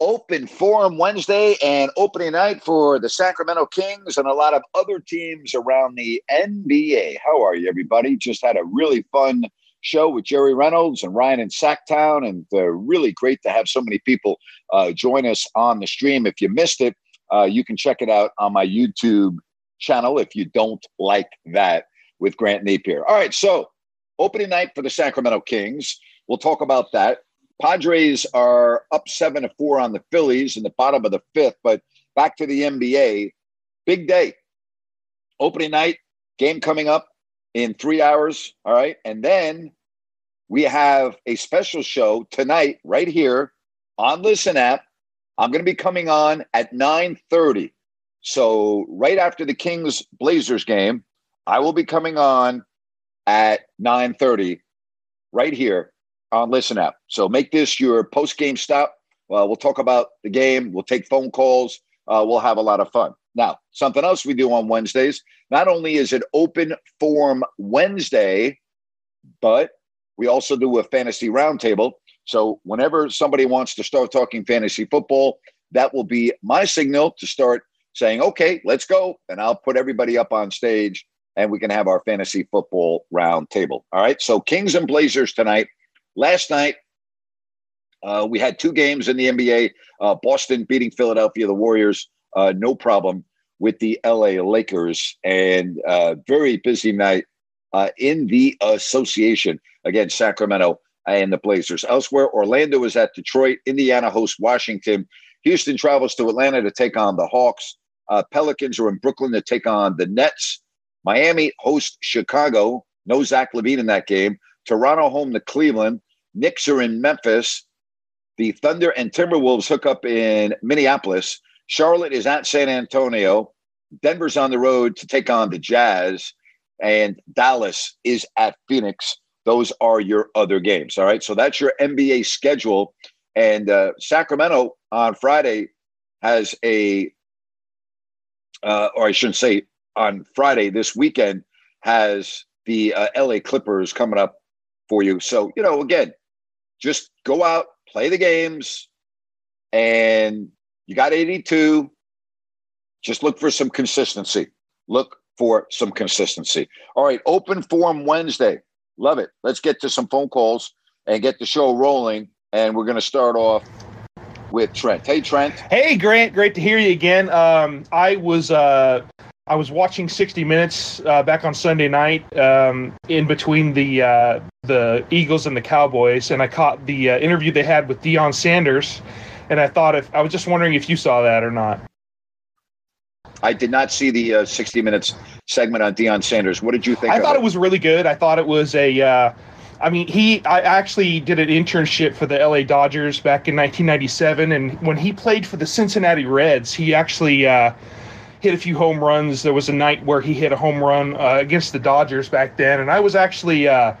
Open Forum Wednesday and opening night for the Sacramento Kings and a lot of other teams around the NBA. How are you, everybody? Just had a really fun show with Jerry Reynolds and Ryan in Sactown, and uh, really great to have so many people uh, join us on the stream. If you missed it, uh, you can check it out on my YouTube channel if you don't like that with Grant Napier. All right, so opening night for the Sacramento Kings. We'll talk about that. Padres are up seven to four on the Phillies in the bottom of the fifth. But back to the NBA, big day. Opening night, game coming up in three hours. All right. And then we have a special show tonight, right here on Listen App. I'm going to be coming on at 9:30. So right after the Kings Blazers game, I will be coming on at 9:30 right here on Listen App. So make this your post game stop. Well, we'll talk about the game. We'll take phone calls. Uh, we'll have a lot of fun. Now, something else we do on Wednesdays. Not only is it Open Forum Wednesday, but we also do a fantasy roundtable. So whenever somebody wants to start talking fantasy football, that will be my signal to start saying, "Okay, let's go," and I'll put everybody up on stage, and we can have our fantasy football roundtable. All right. So Kings and Blazers tonight. Last night, uh, we had two games in the NBA. Uh, Boston beating Philadelphia, the Warriors, uh, no problem with the LA Lakers, and uh, very busy night uh, in the association against Sacramento and the Blazers. Elsewhere, Orlando is at Detroit. Indiana hosts Washington. Houston travels to Atlanta to take on the Hawks. Uh, Pelicans are in Brooklyn to take on the Nets. Miami hosts Chicago. No Zach LaVine in that game. Toronto home to Cleveland. Knicks are in Memphis. The Thunder and Timberwolves hook up in Minneapolis. Charlotte is at San Antonio. Denver's on the road to take on the Jazz. And Dallas is at Phoenix. Those are your other games. All right. So that's your NBA schedule. And uh, Sacramento on Friday has a, uh, or I shouldn't say on Friday, this weekend has the uh, LA Clippers coming up for you. So, you know, again, just go out, play the games, and you got 82. Just look for some consistency. Look for some consistency. All right, open forum Wednesday. Love it. Let's get to some phone calls and get the show rolling. And we're going to start off with Trent. Hey, Trent. Hey, Grant. Great to hear you again. Um, I was uh, I was watching 60 Minutes uh, back on Sunday night um, in between the uh, the Eagles and the Cowboys, and I caught the uh, interview they had with Deion Sanders, and I thought if I was just wondering if you saw that or not. I did not see the uh, 60 Minutes segment on Deion Sanders. What did you think? I thought it? it? was really good. I thought it was a. Uh, I mean, he. I actually did an internship for the LA Dodgers back in 1997, and when he played for the Cincinnati Reds, he actually uh, hit a few home runs. There was a night where he hit a home run uh, against the Dodgers back then, and I was actually uh,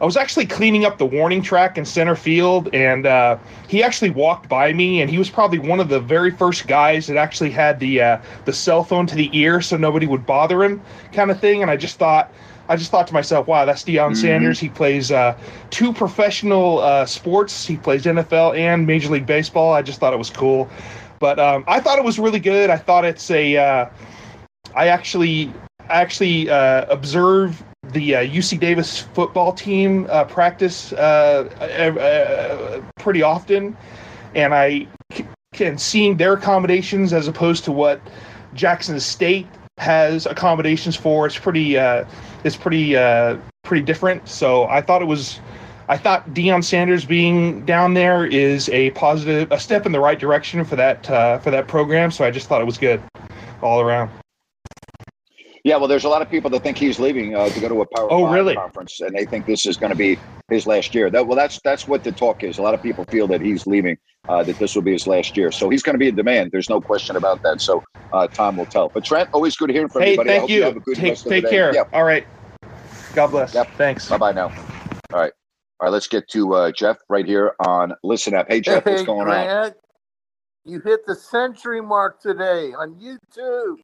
I was actually cleaning up the warning track in center field, and uh, he actually walked by me, and he was probably one of the very first guys that actually had the uh, the cell phone to the ear so nobody would bother him, kind of thing. And I just thought. I just thought to myself, wow, that's Deion mm-hmm. Sanders. He plays uh, two professional uh, sports. He plays NFL and Major League Baseball. I just thought it was cool. But um, I thought it was really good. I thought it's a. Uh, I actually actually uh, observe the uh, UC Davis football team uh, practice uh, pretty often, and I can seeing their accommodations as opposed to what Jackson State has accommodations for, it's pretty uh, it's pretty uh, pretty different. So I thought it was. I thought Deion Sanders being down there is a positive, a step in the right direction for that uh, for that program. So I just thought it was good all around. Yeah, well, there's a lot of people that think he's leaving uh, to go to a Power oh, Five really? conference, and they think this is going to be his last year. That well, that's that's what the talk is. A lot of people feel that he's leaving, uh, that this will be his last year. So he's going to be in demand. There's no question about that. So uh, time will tell. But Trent, always good hearing from hey, everybody. thank you. you take take care. Yeah. All right. God bless. Yep. Thanks. Bye bye now. All right. All right. Let's get to uh, Jeff right here on Listen App. Hey Jeff, hey, what's going Grant. on? You hit the century mark today on YouTube.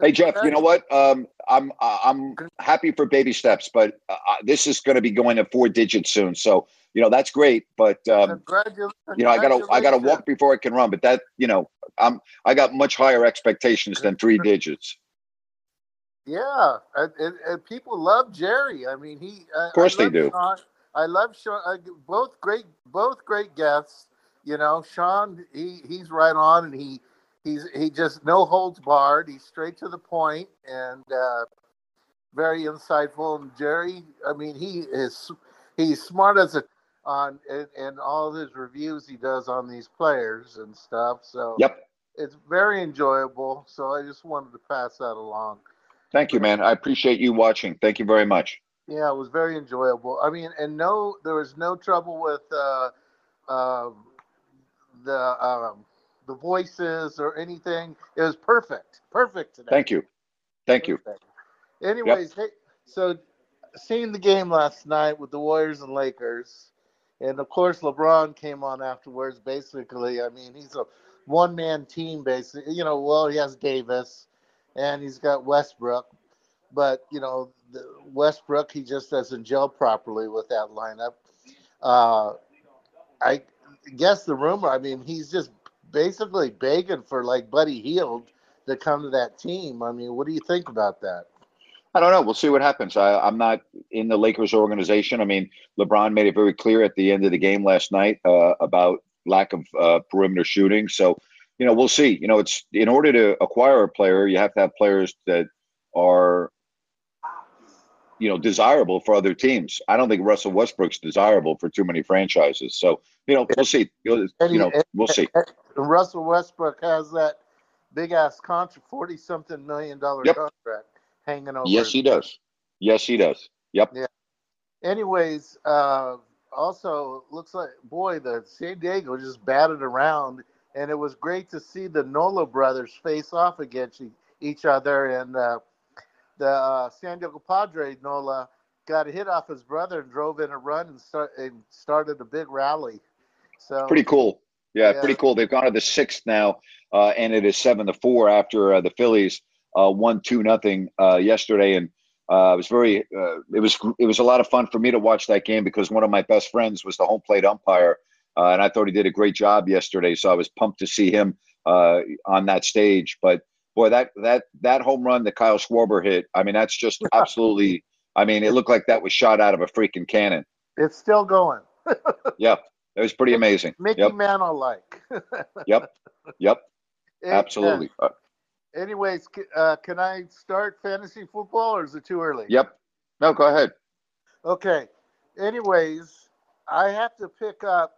Hey Jeff, you know what? Um, I'm I'm happy for baby steps, but uh, this is going to be going to four digits soon. So you know that's great, but um, you know I got to I got to walk before I can run. But that you know I'm I got much higher expectations than three digits. Yeah, and, and, and people love Jerry. I mean, he of course I they do. Sean. I love Sean. I, both great both great guests. You know, Sean he he's right on, and he he's he just no holds barred. He's straight to the point and uh, very insightful. And Jerry, I mean, he is he's smart as a on and all his reviews he does on these players and stuff. So yep, it's very enjoyable. So I just wanted to pass that along. Thank you, man. I appreciate you watching. Thank you very much. Yeah, it was very enjoyable. I mean, and no, there was no trouble with uh, uh, the um, the voices or anything. It was perfect, perfect today. Thank you, thank perfect. you. Anyways, yep. hey, so seeing the game last night with the Warriors and Lakers, and of course LeBron came on afterwards. Basically, I mean he's a one man team. Basically, you know, well he has Davis, and he's got Westbrook, but you know Westbrook he just doesn't gel properly with that lineup. Uh, I guess the rumor. I mean, he's just basically begging for like Buddy Hield to come to that team. I mean, what do you think about that? I don't know. We'll see what happens. I, am not in the Lakers organization. I mean, LeBron made it very clear at the end of the game last night uh, about lack of uh, perimeter shooting. So, you know, we'll see. You know, it's in order to acquire a player, you have to have players that are, you know, desirable for other teams. I don't think Russell Westbrook's desirable for too many franchises. So, you know, we'll see. You know, we'll see. Russell Westbrook has that big ass contract, forty something million dollar yep. contract hanging over. Yes, he does. Yes, he does. Yep. Yeah. Anyways, uh, also looks like boy, the San Diego just batted around, and it was great to see the Nola brothers face off against each other. And uh, the uh, San Diego Padre Nola got a hit off his brother and drove in a run and, start, and started a big rally. So pretty cool. Yeah, yeah, pretty cool. They've gone to the sixth now, uh, and it is seven to four after uh, the Phillies uh, won two nothing uh, yesterday, and uh, it was very uh, it was it was a lot of fun for me to watch that game because one of my best friends was the home plate umpire, and I thought he did a great job yesterday. So I was pumped to see him on that stage. But boy, that that that home run that Kyle Schwarber hit, I mean, that's just absolutely. I mean, it looked like that was shot out of a freaking cannon. It's still going. yep. It was pretty amazing. Mickey yep. Mantle like. yep. Yep. Absolutely. Uh, anyways, uh, can I start fantasy football or is it too early? Yep. No, go ahead. Okay. Anyways, I have to pick up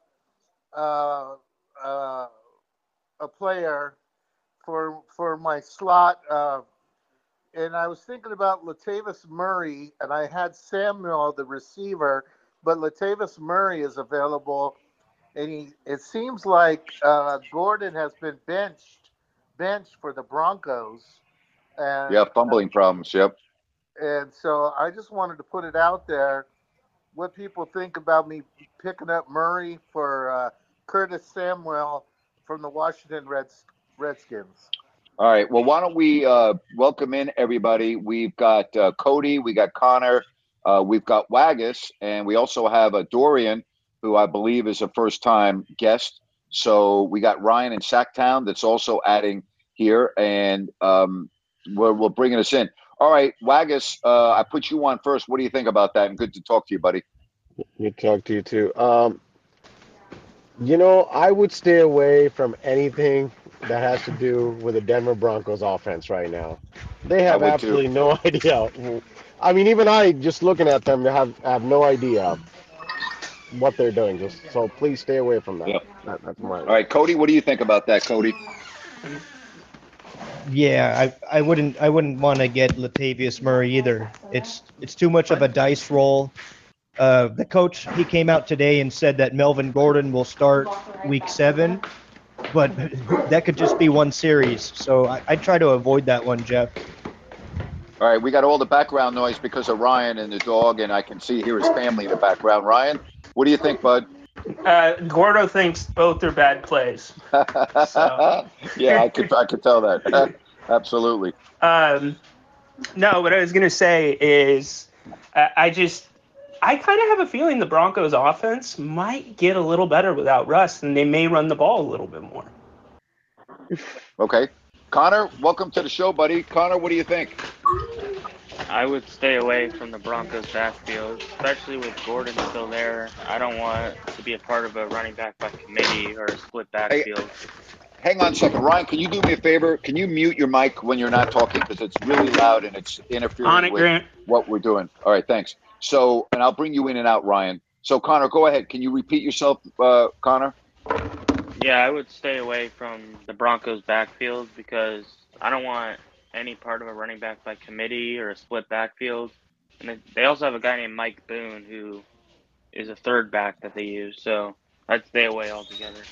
uh, uh, a player for for my slot. Uh, and I was thinking about Latavius Murray, and I had Samuel, the receiver, but Latavius Murray is available and he it seems like uh, Gordon has been benched benched for the Broncos. And, yeah, fumbling uh, problems. Yep. And so I just wanted to put it out there, what people think about me picking up Murray for uh, Curtis Samuel from the Washington Reds Redskins. All right. Well, why don't we uh, welcome in everybody? We've got uh, Cody, we got Connor, uh, we've got Waggis, and we also have a Dorian who I believe is a first time guest. So we got Ryan in Sactown that's also adding here, and um, we're, we're bringing us in. All right, Waggis, uh, I put you on first. What do you think about that? And good to talk to you, buddy. Good to talk to you too. Um, You know, I would stay away from anything that has to do with the Denver Broncos offense right now. They have absolutely too. no idea. I mean, even I, just looking at them, have have no idea what they're doing. Just so please stay away from that. Yep. that that's my. All right, Cody, what do you think about that, Cody? Yeah, I I wouldn't I wouldn't want to get Latavius Murray either. It's it's too much of a dice roll. Uh, the coach he came out today and said that Melvin Gordon will start week seven, but that could just be one series. So I, I try to avoid that one, Jeff. All right, we got all the background noise because of Ryan and the dog, and I can see here his family in the background. Ryan, what do you think, bud? Uh, Gordo thinks both are bad plays. So. yeah, I could I could tell that. Absolutely. Um, no, what I was gonna say is, I, I just I kind of have a feeling the Broncos' offense might get a little better without Russ, and they may run the ball a little bit more. Okay, Connor, welcome to the show, buddy. Connor, what do you think? I would stay away from the Broncos backfield, especially with Gordon still there. I don't want to be a part of a running back by committee or a split backfield. Hey, hang on a second, Ryan. Can you do me a favor? Can you mute your mic when you're not talking because it's really loud and it's interfering it, with Grant. what we're doing? All right, thanks. So, and I'll bring you in and out, Ryan. So, Connor, go ahead. Can you repeat yourself, uh, Connor? Yeah, I would stay away from the Broncos backfield because I don't want any part of a running back by committee or a split backfield. And they also have a guy named Mike Boone who is a third back that they use. So I'd stay away altogether.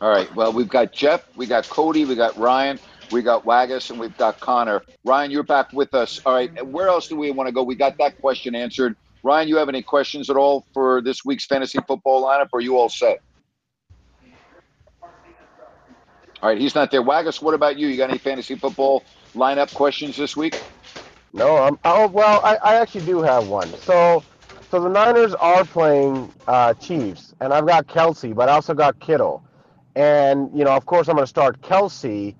All right. Well, we've got Jeff, we got Cody, we got Ryan, we got Waggis, and we've got Connor. Ryan, you're back with us. All right. Where else do we want to go? We got that question answered. Ryan, you have any questions at all for this week's fantasy football lineup? Are you all set? All right, he's not there. Waggis, what about you? You got any fantasy football lineup questions this week? No, I'm. Oh well, I, I actually do have one. So, so the Niners are playing uh, Chiefs, and I've got Kelce, but I also got Kittle, and you know, of course, I'm going to start Kelce.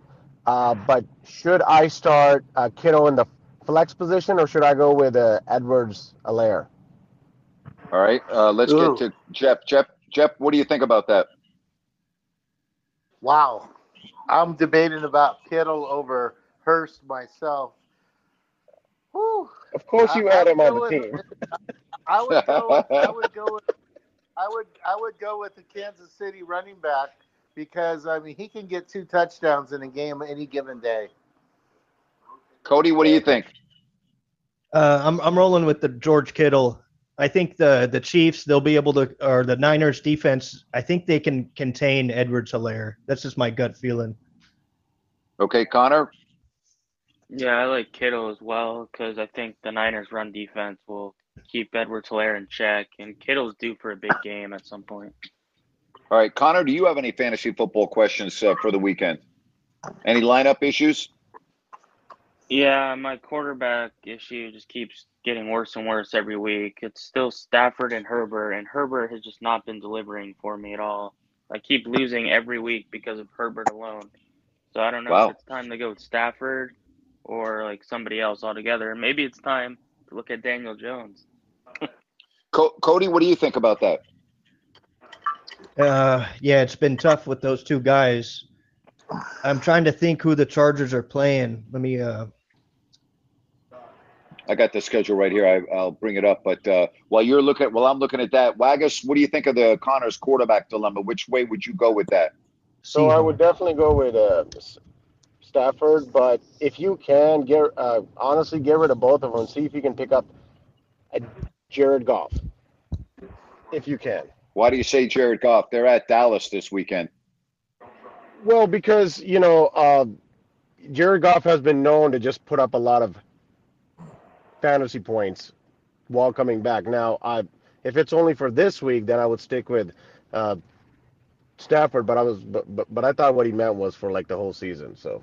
Uh, but should I start uh, Kittle in the flex position, or should I go with uh, Edwards-Helaire? All right, uh, let's Ooh. get to Jeff. Jeff, Jeff, what do you think about that? Wow, I'm debating about Kittle over Hurst myself. Whew. Of course, you I, had him on the team. I would go. I would go. With, I would. I would go with the Kansas City running back because I mean he can get two touchdowns in a game any given day. Cody, what do you think? Uh, I'm I'm rolling with the George Kittle. I think the the Chiefs they'll be able to or the Niners defense. I think they can contain Edwards-Helaire. That's just my gut feeling. Okay, Connor. Yeah, I like Kittle as well because I think the Niners' run defense will keep Edwards-Helaire in check, and Kittle's due for a big game at some point. All right, Connor, do you have any fantasy football questions uh, for the weekend? Any lineup issues? Yeah, my quarterback issue just keeps getting worse and worse every week. It's still Stafford and Herbert, and Herbert has just not been delivering for me at all. I keep losing every week because of Herbert alone. So I don't know wow. if it's time to go with Stafford or like somebody else altogether. Maybe it's time to look at Daniel Jones. Co- Cody, what do you think about that? Uh, yeah, it's been tough with those two guys. I'm trying to think who the Chargers are playing. Let me. Uh... I got the schedule right here. I, will bring it up. But uh, while you're looking, at, while I'm looking at that, Waggis, what do you think of the Connors quarterback dilemma? Which way would you go with that? So I would definitely go with uh, Stafford, but if you can get uh, honestly get rid of both of them, see if you can pick up Jared Goff, if you can. Why do you say Jared Goff? They're at Dallas this weekend. Well, because you know uh, Jared Goff has been known to just put up a lot of fantasy points while coming back. Now, I, if it's only for this week, then I would stick with uh, Stafford. But I was, but, but but I thought what he meant was for like the whole season. So.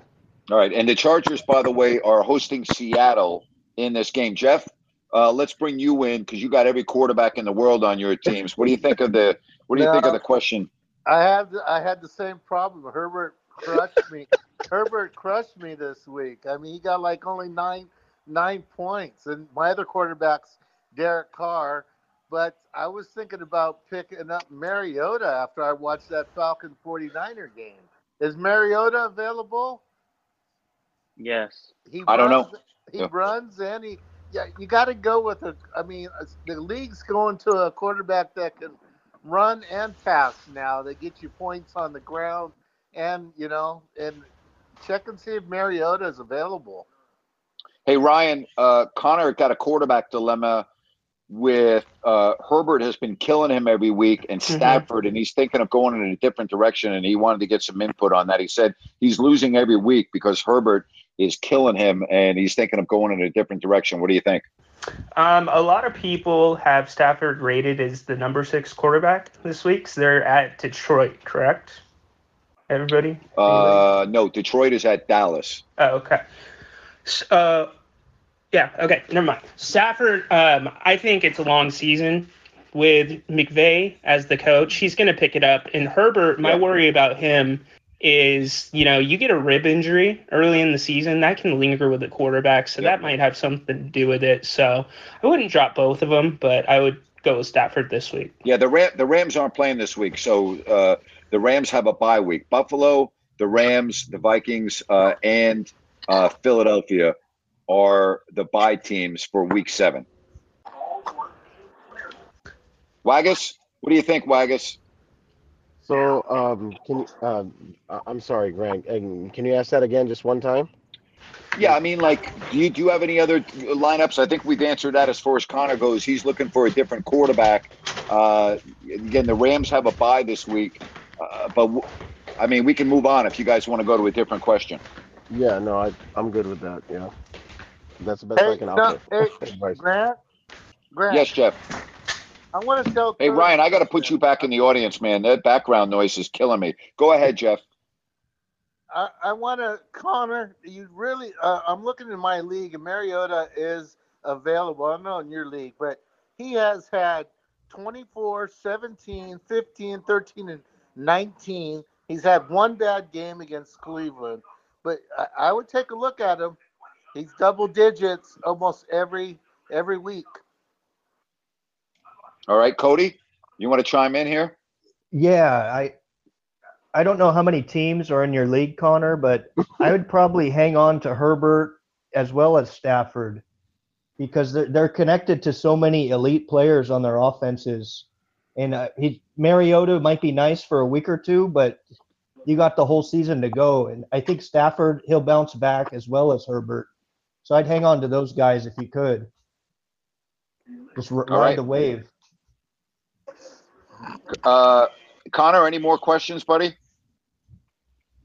All right, and the Chargers, by the way, are hosting Seattle in this game. Jeff, uh, let's bring you in because you got every quarterback in the world on your teams. What do you think of the What do you think of the question? I have I had the same problem. Herbert crushed me. Herbert crushed me this week. I mean, he got like only nine nine points, and my other quarterbacks, Derek Carr. but I was thinking about picking up Mariota after I watched that Falcon 49er game. Is Mariota available? Yes. He I don't know. He Yeah. runs and he yeah, you got to go with a. I mean, uh, the league's going to a quarterback that can run and pass now. They get you points on the ground, and you know, and check and see if Mariota is available. Hey Ryan, uh, Connor got a quarterback dilemma with uh, Herbert has been killing him every week, and Stafford, and he's thinking of going in a different direction, and he wanted to get some input on that. He said he's losing every week because Herbert is killing him, and he's thinking of going in a different direction. What do you think? Um, a lot of people have Stafford rated as the number six quarterback this week. So they're at Detroit, correct? Everybody? Uh, no, Detroit is at Dallas. Oh, okay. S- Uh, yeah, okay, never mind. Stafford, um, I think it's a long season with McVay as the coach. He's going to pick it up. And Herbert, my Yeah. worry about him is, you know, you get a rib injury early in the season, that can linger with the quarterback. So Yeah. that might have something to do with it. So I wouldn't drop both of them, but I would go with Stafford this week. Yeah, the Ram, the Rams aren't playing this week, so uh, the Rams have a bye week. Buffalo, the Rams, the Vikings, uh, and uh, Philadelphia are the bye teams for Week Seven. Waggis, what do you think, Waggis? So, um, can you, I- I'm sorry, Grant. um, Can you ask that again just one time? Yeah, I mean, like, do you do you have any other lineups? I think we've answered that as far as Connor goes. He's looking for a different quarterback. Uh, again, the Rams have a bye this week, uh, but w- I mean, we can move on if you guys want to go to a different question. Yeah, no, I, I'm good with that. Yeah, that's the best I can no, offer. hey, Grant. Grant. Yes, Jeff. I want to tell. Hey Ryan, I got to put you back in the audience, man. That background noise is killing me. Go ahead, Jeff. I, I want to, Connor. You really? Uh, I'm looking in my league, and Mariota is available. I don't know in your league, but he has had 24, 17, 15, 13, and 19. He's had one bad game against Cleveland, but I, I would take a look at him. He's double digits almost every every week. All right, Cody, you want to chime in here? Yeah, I I don't know how many teams are in your league, Connor, but I would probably hang on to Herbert as well as Stafford because they're, they're connected to so many elite players on their offenses. And uh, he Mariota might be nice for a week or two, but you got the whole season to go. And I think Stafford he'll bounce back as well as Herbert. So I'd hang on to those guys if you could. Just r- ride right. the wave. Uh, Connor, any more questions, buddy?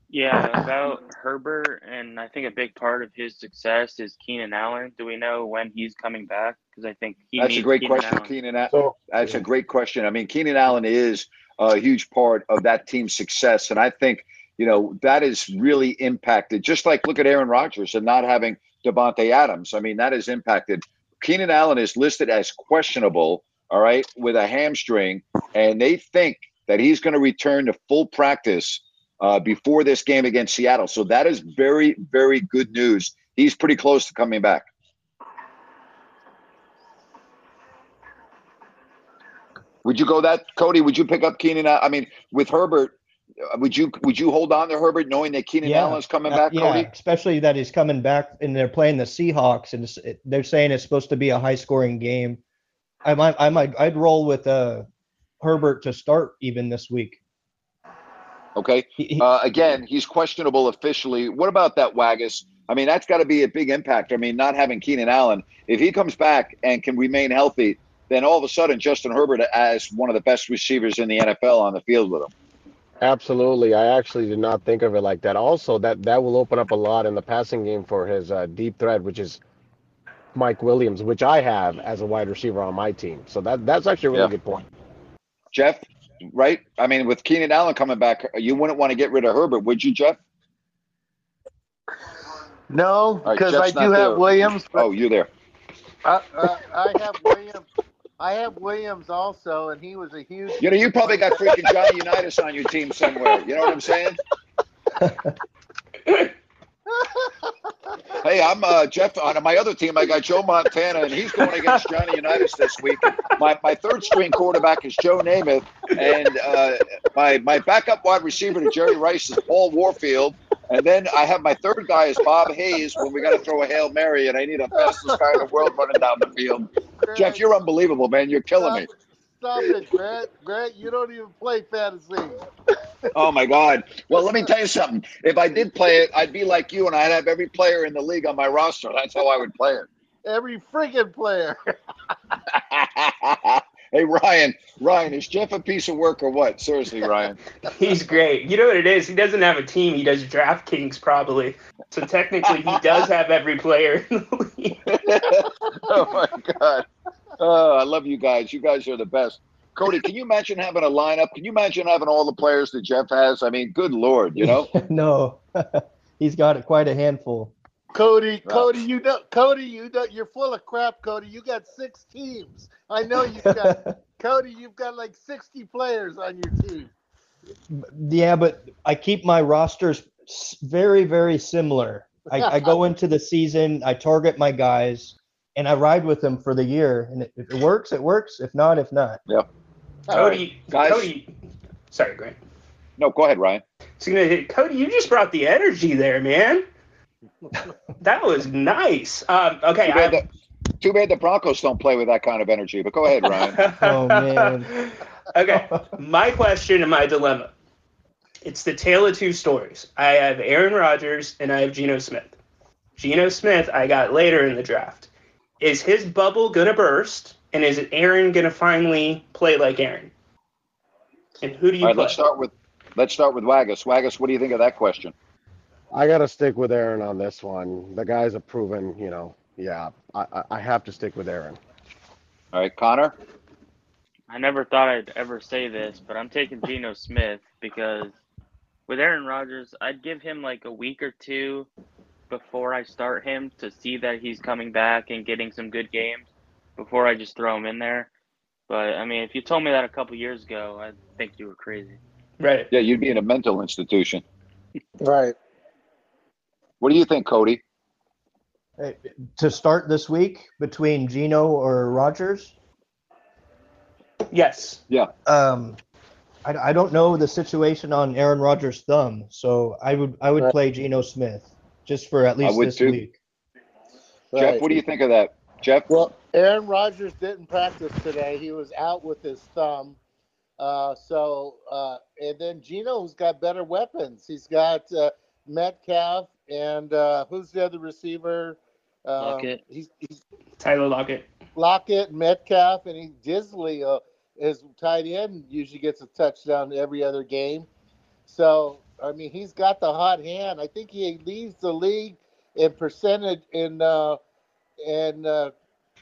Yeah, about Herbert, and I think a big part of his success is Keenan Allen. Do we know when he's coming back? Because I think he That's a great Keenan question, Allen. Keenan. A- So, That's a great question. I mean, Keenan Allen is a huge part of that team's success, and I think you know that is really impacted. Just like look at Aaron Rodgers and not having Davante Adams. I mean, that is impacted. Keenan Allen is listed as questionable. All right, with a hamstring, and they think that he's going to return to full practice uh, before this game against Seattle. So that is very, very good news. He's pretty close to coming back. Would you go that, Cody? Would you pick up Keenan? I mean, with Herbert, uh, would you would you hold on to Herbert knowing that Keenan Allen is coming Uh, back, yeah, Cody? especially that he's coming back and they're playing the Seahawks and they're saying it's supposed to be a high scoring game. I might, I might, I'd roll with uh, Herbert to start even this week. Okay. He, he- Uh, again, he's questionable officially. What about that Waggis? I mean, that's got to be a big impact. I mean, not having Keenan Allen, if he comes back and can remain healthy, then all of a sudden Justin Herbert as one of the best receivers in the NFL on the field with him. absolutely. I actually did not think of it like that. Also, that that will open up a lot in the passing game for his uh, deep threat, which is Mike Williams, which I have as a wide receiver on my team. So that that's actually a really Yeah. good point. Jeff, right? I mean, with Keenan Allen coming back, you wouldn't want to get rid of Herbert, would you, Jeff? No, right, because I do have there. Williams. Oh, you're there. I, I, I have Williams. I have Williams also, and he was a huge. You know, you probably got freaking Johnny Unitas on your team somewhere. You know what I'm saying? Hey, I'm uh, Jeff. On my other team, I got Joe Montana, and he's going against Johnny Unitas this week. My, my third string quarterback is Joe Namath, and uh, my my backup wide receiver to Jerry Rice is Paul Warfield. And then I have my third guy is Bob Hayes when we got to throw a hail mary, and I need a fastest guy in the world running down the field. Jeff, you're unbelievable, man. You're killing me. Stop it, Grant. Grant, you don't even play fantasy. Oh my God! Well, let me tell you something. If I did play it, I'd be like you, and I'd have every player in the league on my roster. That's how I would play it. Every freaking player. hey Ryan, Ryan, is Jeff a piece of work or what? Seriously, Ryan. He's great. You know what it is? He doesn't have a team. He does DraftKings probably. So technically, he does have every player in the league. oh my God! Oh, I love you guys. You guys are the best. Cody, can you imagine having a lineup? Can you imagine having all the players that Jeff has? I mean, good lord, you know. no, he's got quite a handful. Cody, Cody, you know, Cody, you know, you're full of crap, Cody. You got six teams. I know you've got, Cody, you've got like 60 players on your team. Yeah, but I keep my rosters very, very similar. I, I go into the season, I target my guys, and I ride with them for the year. And if it works, it works. If not, if not. Yep. Cody, guys. Cody, sorry, Grant. No, go ahead, Ryan. So, gonna- Cody, you just brought the energy there, man. That was nice. Um, okay, Too bad, the, too bad the Broncos don't play with that kind of energy. But go ahead, Ryan. Oh, man. okay, my question and my dilemma. It's the tale of two stories. I have Aaron Rodgers and I have Geno Smith. Geno Smith I got later in the draft. Is his bubble gonna burst? And is Aaron gonna finally play like Aaron? And who do you All right, play? let's start with let's start with Waggis. Waggis, what do you think of that question? I got to stick with Aaron on this one. The guy's a proven, you know, yeah, I, I- I have to stick with Aaron. All right, Connor. I never thought I'd ever say this, but I'm taking Geno Smith because with Aaron Rodgers, I'd give him like a week or two before I start him to see that he's coming back and getting some good games before I just throw him in there. But I mean, if you told me that a couple years ago, I'd think you were crazy. Right. Yeah, you'd be in a mental institution. Right. What do you think, Cody? Hey, To start this week between Geno or Rodgers, Yes. Yeah. Um, I, I don't know the situation on Aaron Rodgers' thumb, so I would I would Right. play Geno Smith just for at least this too. week. Jeff, Right. what do you think of that? Jeff? Well, Aaron Rodgers didn't practice today. He was out with his thumb. Uh, so, uh, and then Geno's got better weapons. He's got uh, Metcalf and uh, who's the other receiver? Um, Lockett. He's, he's Tyler Lockett. Lockett, Metcalf, and he Dissly, uh, his tight end, usually gets a touchdown every other game. So, I mean, he's got the hot hand. I think he leads the league in percentage in uh, in uh,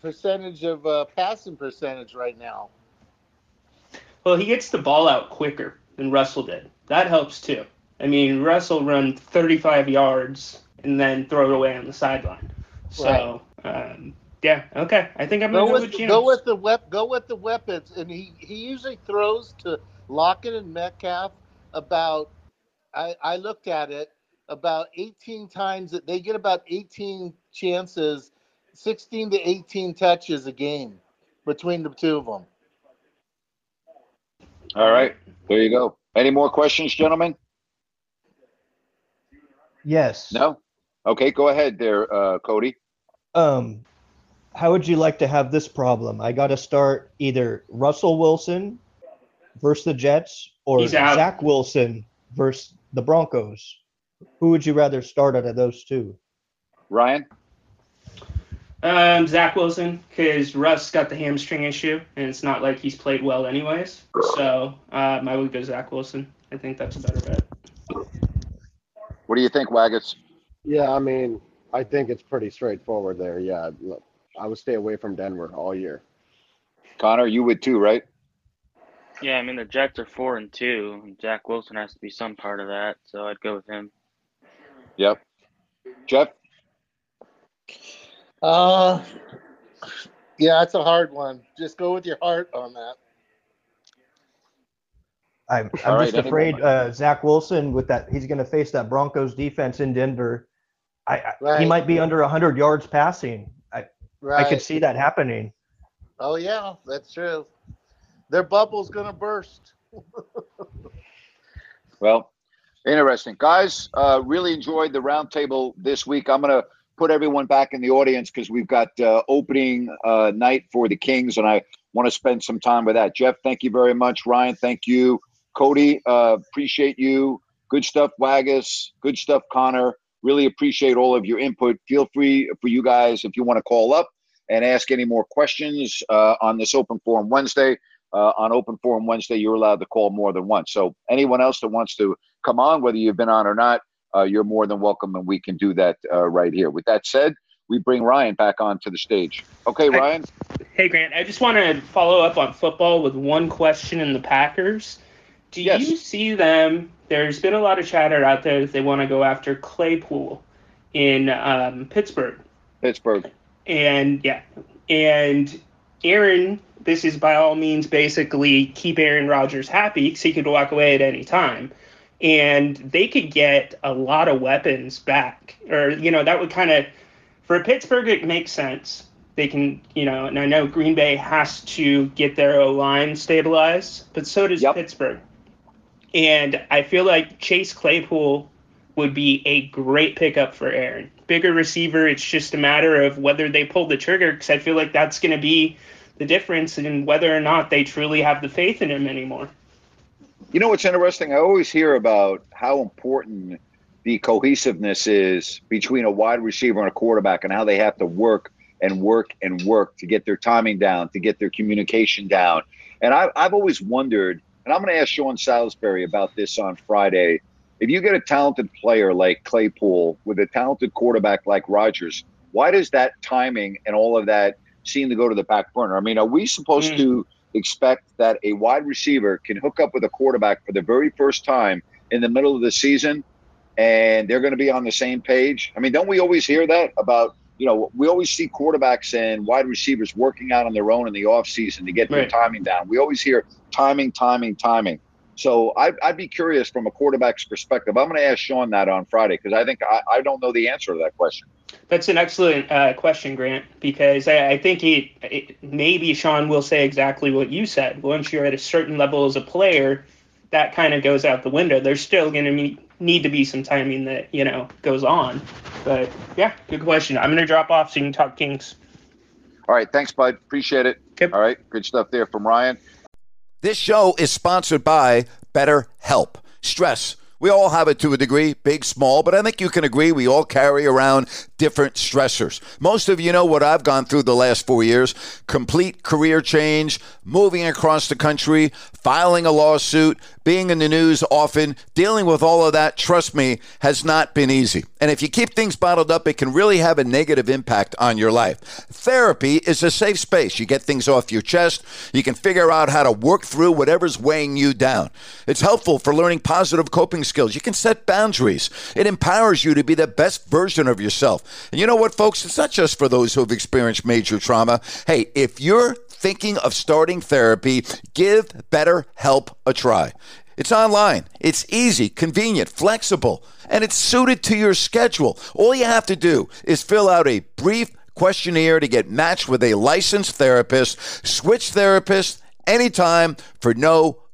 percentage of uh, passing percentage right now. Well, he gets the ball out quicker than Russell did. That helps too. I mean, Russell run 35 yards and then throw it away on the sideline. So, um, yeah, okay. I think I'm Go gonna go with with Geno. go with the wep- go with the weapons, and he he usually throws to Lockett and Metcalf about. I I looked at it about 18 times. that They get about 18 chances, 16 to 18 touches a game between the two of them. All right, there you go. Any more questions, gentlemen? Yes. No? Okay, go ahead there, uh, Cody. Um, how would you like to have this problem? I got to start either Russell Wilson versus the Jets or Zach Wilson versus the Broncos. Who would you rather start out of those two? Ryan? Um, Zach Wilson, because Russ got the hamstring issue, and it's not like he's played well anyways. So um, I would go Zach Wilson. I think that's a better bet. What do you think, Waggis? Yeah, I mean, I think it's pretty straightforward there. Yeah, look, I would stay away from Denver all year. Connor, you would too, right? Yeah, I mean the Jets are four and two. and Zach Wilson has to be some part of that, so I'd go with him. Yep. Jeff? Uh, yeah, it's a hard one. Just go with your heart on that. I'm, I'm All right, just afraid uh, Zach Wilson with that he's going to face that Broncos defense in Denver. I, I Right. he might be under 100 yards passing. I Right. I could see that happening. Oh yeah, that's true. Their bubble's gonna burst. Well, interesting. Guys, uh, really enjoyed the roundtable this week. I'm going to put everyone back in the audience because we've got uh, opening uh, night for the Kings, and I want to spend some time with that. Jeff, thank you very much. Ryan, thank you. Cody, uh, appreciate you. Good stuff, Waggis. Good stuff, Connor. Really appreciate all of your input. Feel free for you guys if you want to call up and ask any more questions uh, on this Open Forum Wednesday. Uh, on Open Forum Wednesday, you're allowed to call more than once. So anyone else that wants to come on, whether you've been on or not, uh, you're more than welcome, and we can do that uh, right here. With that said, we bring Ryan back onto the stage. Okay. Ryan. Hey Grant, I just want to follow up on football with one question in the Packers. Do Yes. you see them? There's been a lot of chatter out there that they want to go after Claypool in um, Pittsburgh. Pittsburgh. And yeah, and Aaron, this is by all means basically keep Aaron Rodgers happy because he could walk away at any time. And they could get a lot of weapons back. Or, you know, that would kind of, for Pittsburgh, it makes sense. They can, you know, and I know Green Bay has to get their O line stabilized, but so does Yep. Pittsburgh. And I feel like Chase Claypool would be a great pickup for Aaron. Bigger receiver, it's just a matter of whether they pull the trigger because I feel like that's going to be the difference in whether or not they truly have the faith in him anymore. You know what's interesting? I always hear about how important the cohesiveness is between a wide receiver and a quarterback and how they have to work and work and work to get their timing down, to get their communication down. And I, I've always wondered, and I'm going to ask Sean Salisbury about this on Friday. If you get a talented player like Claypool with a talented quarterback like Rodgers, why does that timing and all of that seem to go to the back burner? I mean, are we supposed Mm. to expect that a wide receiver can hook up with a quarterback for the very first time in the middle of the season and they're going to be on the same page? I mean, don't we always hear that about, you know, we always see quarterbacks and wide receivers working out on their own in the offseason to get their timing down. We always hear timing, timing, timing. So I'd, I'd be curious from a quarterback's perspective. I'm going to ask Sean that on Friday because I think I, I don't know the answer to that question. That's an excellent uh, question, Grant, because I, I think it, it maybe Sean will say exactly what you said. Once you're at a certain level as a player, that kind of goes out the window. There's still going to need to be some timing that you know goes on. But yeah, good question. I'm going to drop off so you can talk Kings. All right. Thanks, bud. Appreciate it. Yep. All right. Good stuff there from Ryan. This show is sponsored by BetterHelp. Stress. We all have it to a degree, big, small, but I think you can agree we all carry around different stressors. Most of you know what I've gone through the last four years complete career change, moving across the country, filing a lawsuit, being in the news often, dealing with all of that, trust me, has not been easy. And if you keep things bottled up, it can really have a negative impact on your life. Therapy is a safe space. You get things off your chest, you can figure out how to work through whatever's weighing you down. It's helpful for learning positive coping skills. You can set boundaries. It empowers you to be the best version of yourself. And you know what, folks? It's not just for those who have experienced major trauma. Hey, if you're thinking of starting therapy, give BetterHelp a try. It's online, it's easy, convenient, flexible, and it's suited to your schedule. All you have to do is fill out a brief questionnaire to get matched with a licensed therapist, switch therapists anytime for no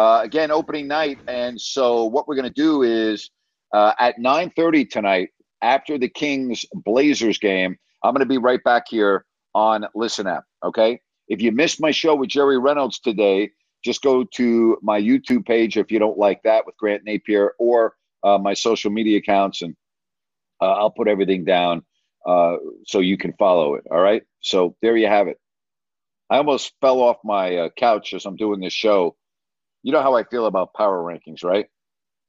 Uh, again, opening night, and so what we're going to do is uh, at 9:30 tonight, after the Kings Blazers game, I'm going to be right back here on Listen App. Okay, if you missed my show with Jerry Reynolds today, just go to my YouTube page if you don't like that with Grant Napier or uh, my social media accounts, and uh, I'll put everything down uh, so you can follow it. All right. So there you have it. I almost fell off my uh, couch as I'm doing this show. You know how I feel about power rankings, right?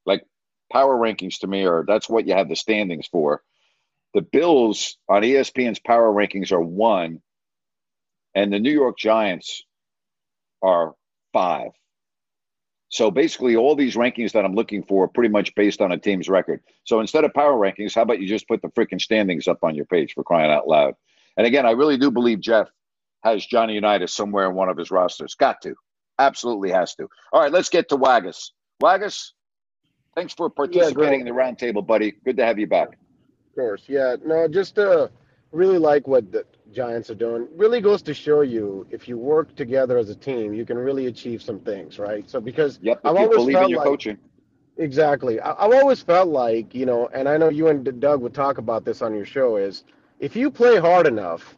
Like power rankings to me are that's what you have the standings for. The Bills on ESPN's power rankings are one, and the New York Giants are five. So basically, all these rankings that I'm looking for are pretty much based on a team's record. So instead of power rankings, how about you just put the freaking standings up on your page for crying out loud? And again, I really do believe Jeff has Johnny Unitas somewhere in one of his rosters. Got to. Absolutely has to. All right, let's get to Waggis. Waggis, thanks for participating in the roundtable, buddy. Good to have you back. Of course, yeah. No, just uh, really like what the Giants are doing. Really goes to show you if you work together as a team, you can really achieve some things, right? So because Yep, I've always believe in felt your like coaching. exactly, I, I've always felt like you know, and I know you and Doug would talk about this on your show is if you play hard enough,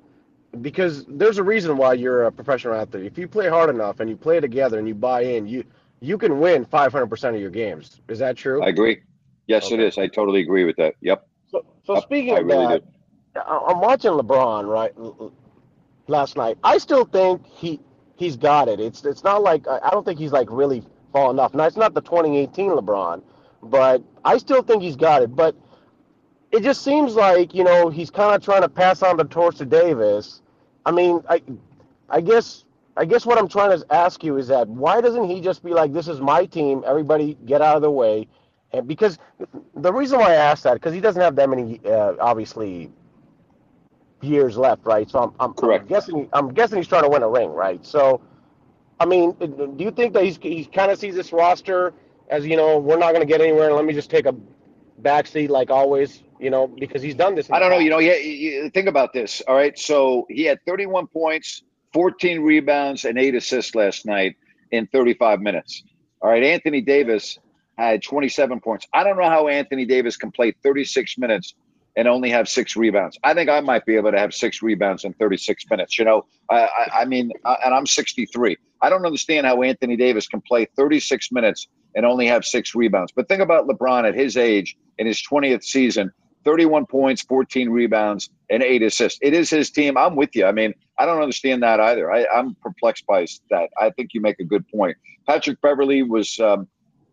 because there's a reason why you're a professional athlete. If you play hard enough and you play together and you buy in, you you can win 500% of your games. Is that true? I agree. Yes, it is. I totally agree with that. Yep. So, so Yep, speaking I of really that, I- I'm watching LeBron right last night. I still think he he's got it. It's it's not like I I don't think he's like really fallen off. Now it's not the 2018 LeBron, but I still think he's got it. But it just seems like you know he's kind of trying to pass on the torch to Davis. I mean, I I guess I guess what I'm trying to ask you is that why doesn't he just be like, this is my team, everybody get out of the way, and because the reason why I ask that because he doesn't have that many uh, obviously years left, right? So I'm, I'm, I'm guessing I'm guessing he's trying to win a ring, right? So, I mean, do you think that he's he kind of sees this roster as you know we're not going to get anywhere, and let me just take a backseat like always, you know, because he's done this. I don't know. You know, yeah. You, think about this. All right. So he had 31 points, 14 rebounds, and eight assists last night in 35 minutes. All right. Anthony Davis had 27 points. I don't know how Anthony Davis can play 36 minutes and only have six rebounds. I think I might be able to have six rebounds in 36 minutes. You know, I, I, I mean, uh, and I'm 63. I don't understand how Anthony Davis can play 36 minutes and only have six rebounds. But think about LeBron at his age in his 20th season 31 points, 14 rebounds, and eight assists. It is his team. I'm with you. I mean, I don't understand that either. I, I'm perplexed by that. I think you make a good point. Patrick Beverley was um,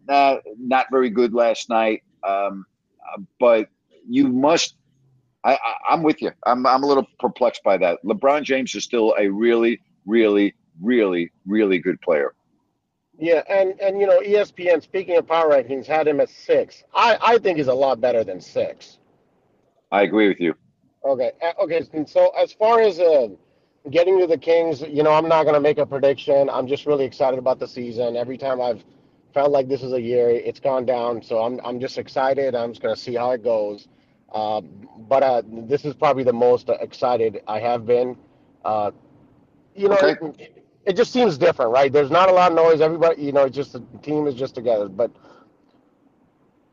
uh, not very good last night, um, uh, but you must. I, I, I'm with you. I'm, I'm a little perplexed by that. LeBron James is still a really, really, really, really good player. Yeah, and and you know ESPN. Speaking of power rankings, had him at six. I I think he's a lot better than six. I agree with you. Okay, uh, okay. and So as far as uh, getting to the Kings, you know, I'm not gonna make a prediction. I'm just really excited about the season. Every time I've felt like this is a year, it's gone down. So I'm I'm just excited. I'm just gonna see how it goes. Uh, but uh, this is probably the most excited I have been. Uh, you know, it, it just seems different, right? There's not a lot of noise. Everybody, you know, it's just the team is just together. But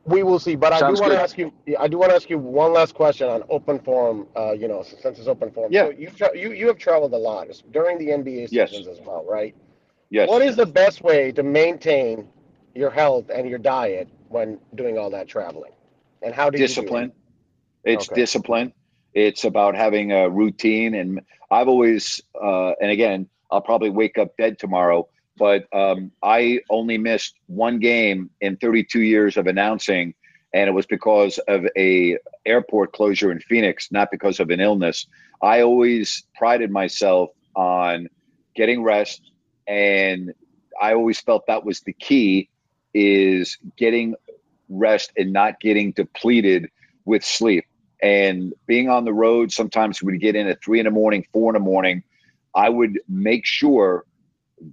we will see. But I do want to ask you. I do want to ask you one last question on open forum. Uh, you know, since it's open forum. Yeah. So you've tra- you you have traveled a lot during the NBA Yes. seasons as well, right? Yes. What is the best way to maintain your health and your diet when doing all that traveling? And how do you do it? discipline. It's Okay. discipline. It's about having a routine. And I've always, uh, and again, I'll probably wake up dead tomorrow, but um, I only missed one game in 32 years of announcing. And it was because of a airport closure in Phoenix, not because of an illness. I always prided myself on getting rest. And I always felt that was the key is getting rest and not getting depleted with sleep. And being on the road, sometimes we'd get in at three in the morning, four in the morning. I would make sure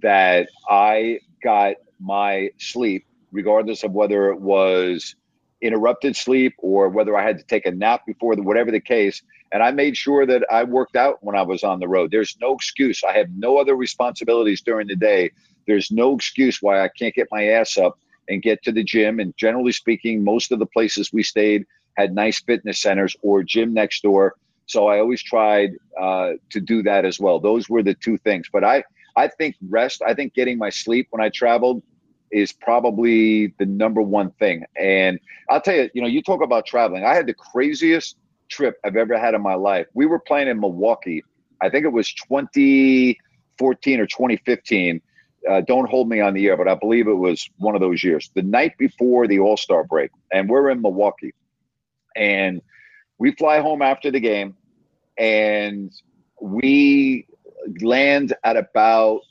that I got my sleep, regardless of whether it was interrupted sleep or whether I had to take a nap before the whatever the case. And I made sure that I worked out when I was on the road. There's no excuse. I have no other responsibilities during the day. There's no excuse why I can't get my ass up and get to the gym. And generally speaking, most of the places we stayed had nice fitness centers or gym next door. So I always tried uh, to do that as well. Those were the two things. But I, I think rest, I think getting my sleep when I traveled is probably the number one thing. And I'll tell you, you know, you talk about traveling. I had the craziest trip I've ever had in my life. We were playing in Milwaukee. I think it was 2014 or 2015. Uh, don't hold me on the air, but I believe it was one of those years. The night before the All Star break, and we're in Milwaukee, and we fly home after the game, and we land at about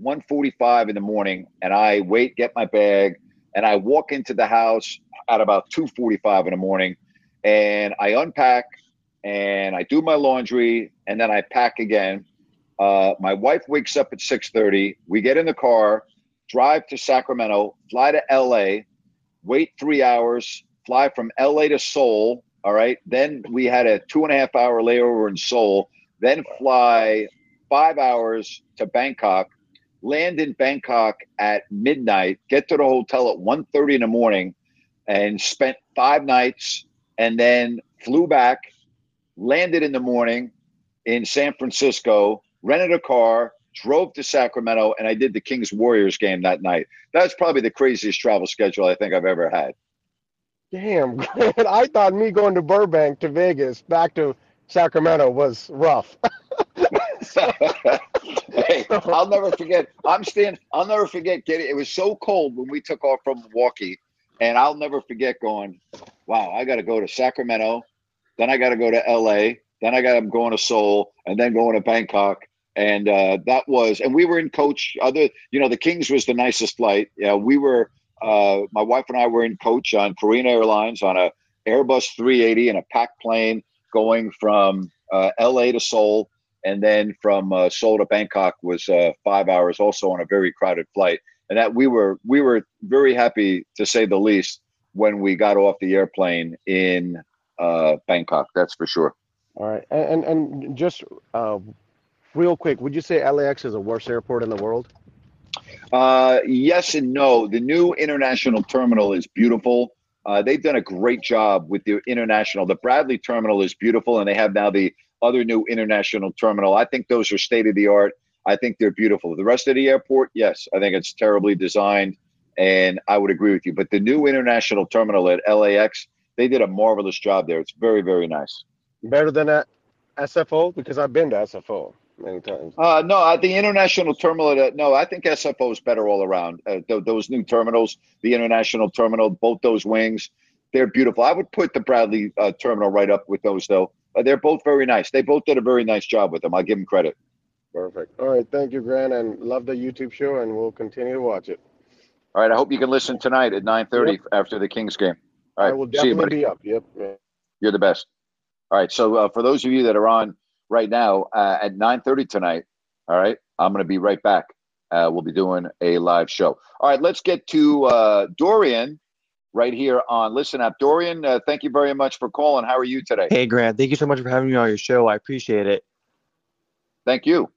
1:45 in the morning, and I wait, get my bag, and I walk into the house at about 2:45 in the morning, and I unpack and I do my laundry, and then I pack again. Uh, my wife wakes up at 6:30. We get in the car, drive to Sacramento, fly to LA, wait three hours, fly from LA to Seoul. All right. Then we had a two and a half hour layover in Seoul. Then fly five hours to Bangkok, land in Bangkok at midnight, get to the hotel at 1.30 in the morning, and spent five nights, and then flew back, landed in the morning in San Francisco, rented a car, drove to Sacramento, and I did the Kings Warriors game that night. That's probably the craziest travel schedule I think I've ever had. Damn, I thought me going to Burbank to Vegas back to Sacramento was rough. hey, I'll never forget. I'm staying. I'll never forget getting. It was so cold when we took off from Milwaukee, and I'll never forget going. Wow, I got to go to Sacramento, then I got to go to L.A., then I got to going to Seoul, and then going to Bangkok. And uh, that was, and we were in coach. Other, you know, the Kings was the nicest flight. Yeah, we were. Uh, my wife and I were in coach on Korean Airlines on a Airbus 380 and a packed plane going from uh, L.A. to Seoul and then from uh, Seoul to Bangkok was uh, five hours, also on a very crowded flight. And that we were we were very happy to say the least when we got off the airplane in uh, Bangkok. That's for sure. All right, and and, and just uh, real quick, would you say LAX is the worst airport in the world? Uh, yes and no. The new international terminal is beautiful. Uh, they've done a great job with the international. The Bradley terminal is beautiful, and they have now the other new international terminal. I think those are state of the art. I think they're beautiful. The rest of the airport, yes, I think it's terribly designed, and I would agree with you. But the new international terminal at LAX, they did a marvelous job there. It's very, very nice. Better than that SFO because I've been to SFO many times. Uh, no, at the international terminal. At, no, I think SFO is better all around. Uh, th- those new terminals, the international terminal, both those wings, they're beautiful. I would put the Bradley uh, terminal right up with those, though. Uh, they're both very nice. They both did a very nice job with them. I give them credit. Perfect. All right. Thank you, Grant, and love the YouTube show, and we'll continue to watch it. All right. I hope you can listen tonight at 9:30 Yep. after the Kings game. All right. I will See you, definitely be up. Yep. You're the best. All right. So uh, for those of you that are on right now uh, at 9:30 tonight, all right, I'm going to be right back. Uh, we'll be doing a live show. All right. Let's get to uh, Dorian right here on Listen App. Dorian, uh, thank you very much for calling. How are you today? Hey, Grant, thank you so much for having me on your show. I appreciate it. Thank you.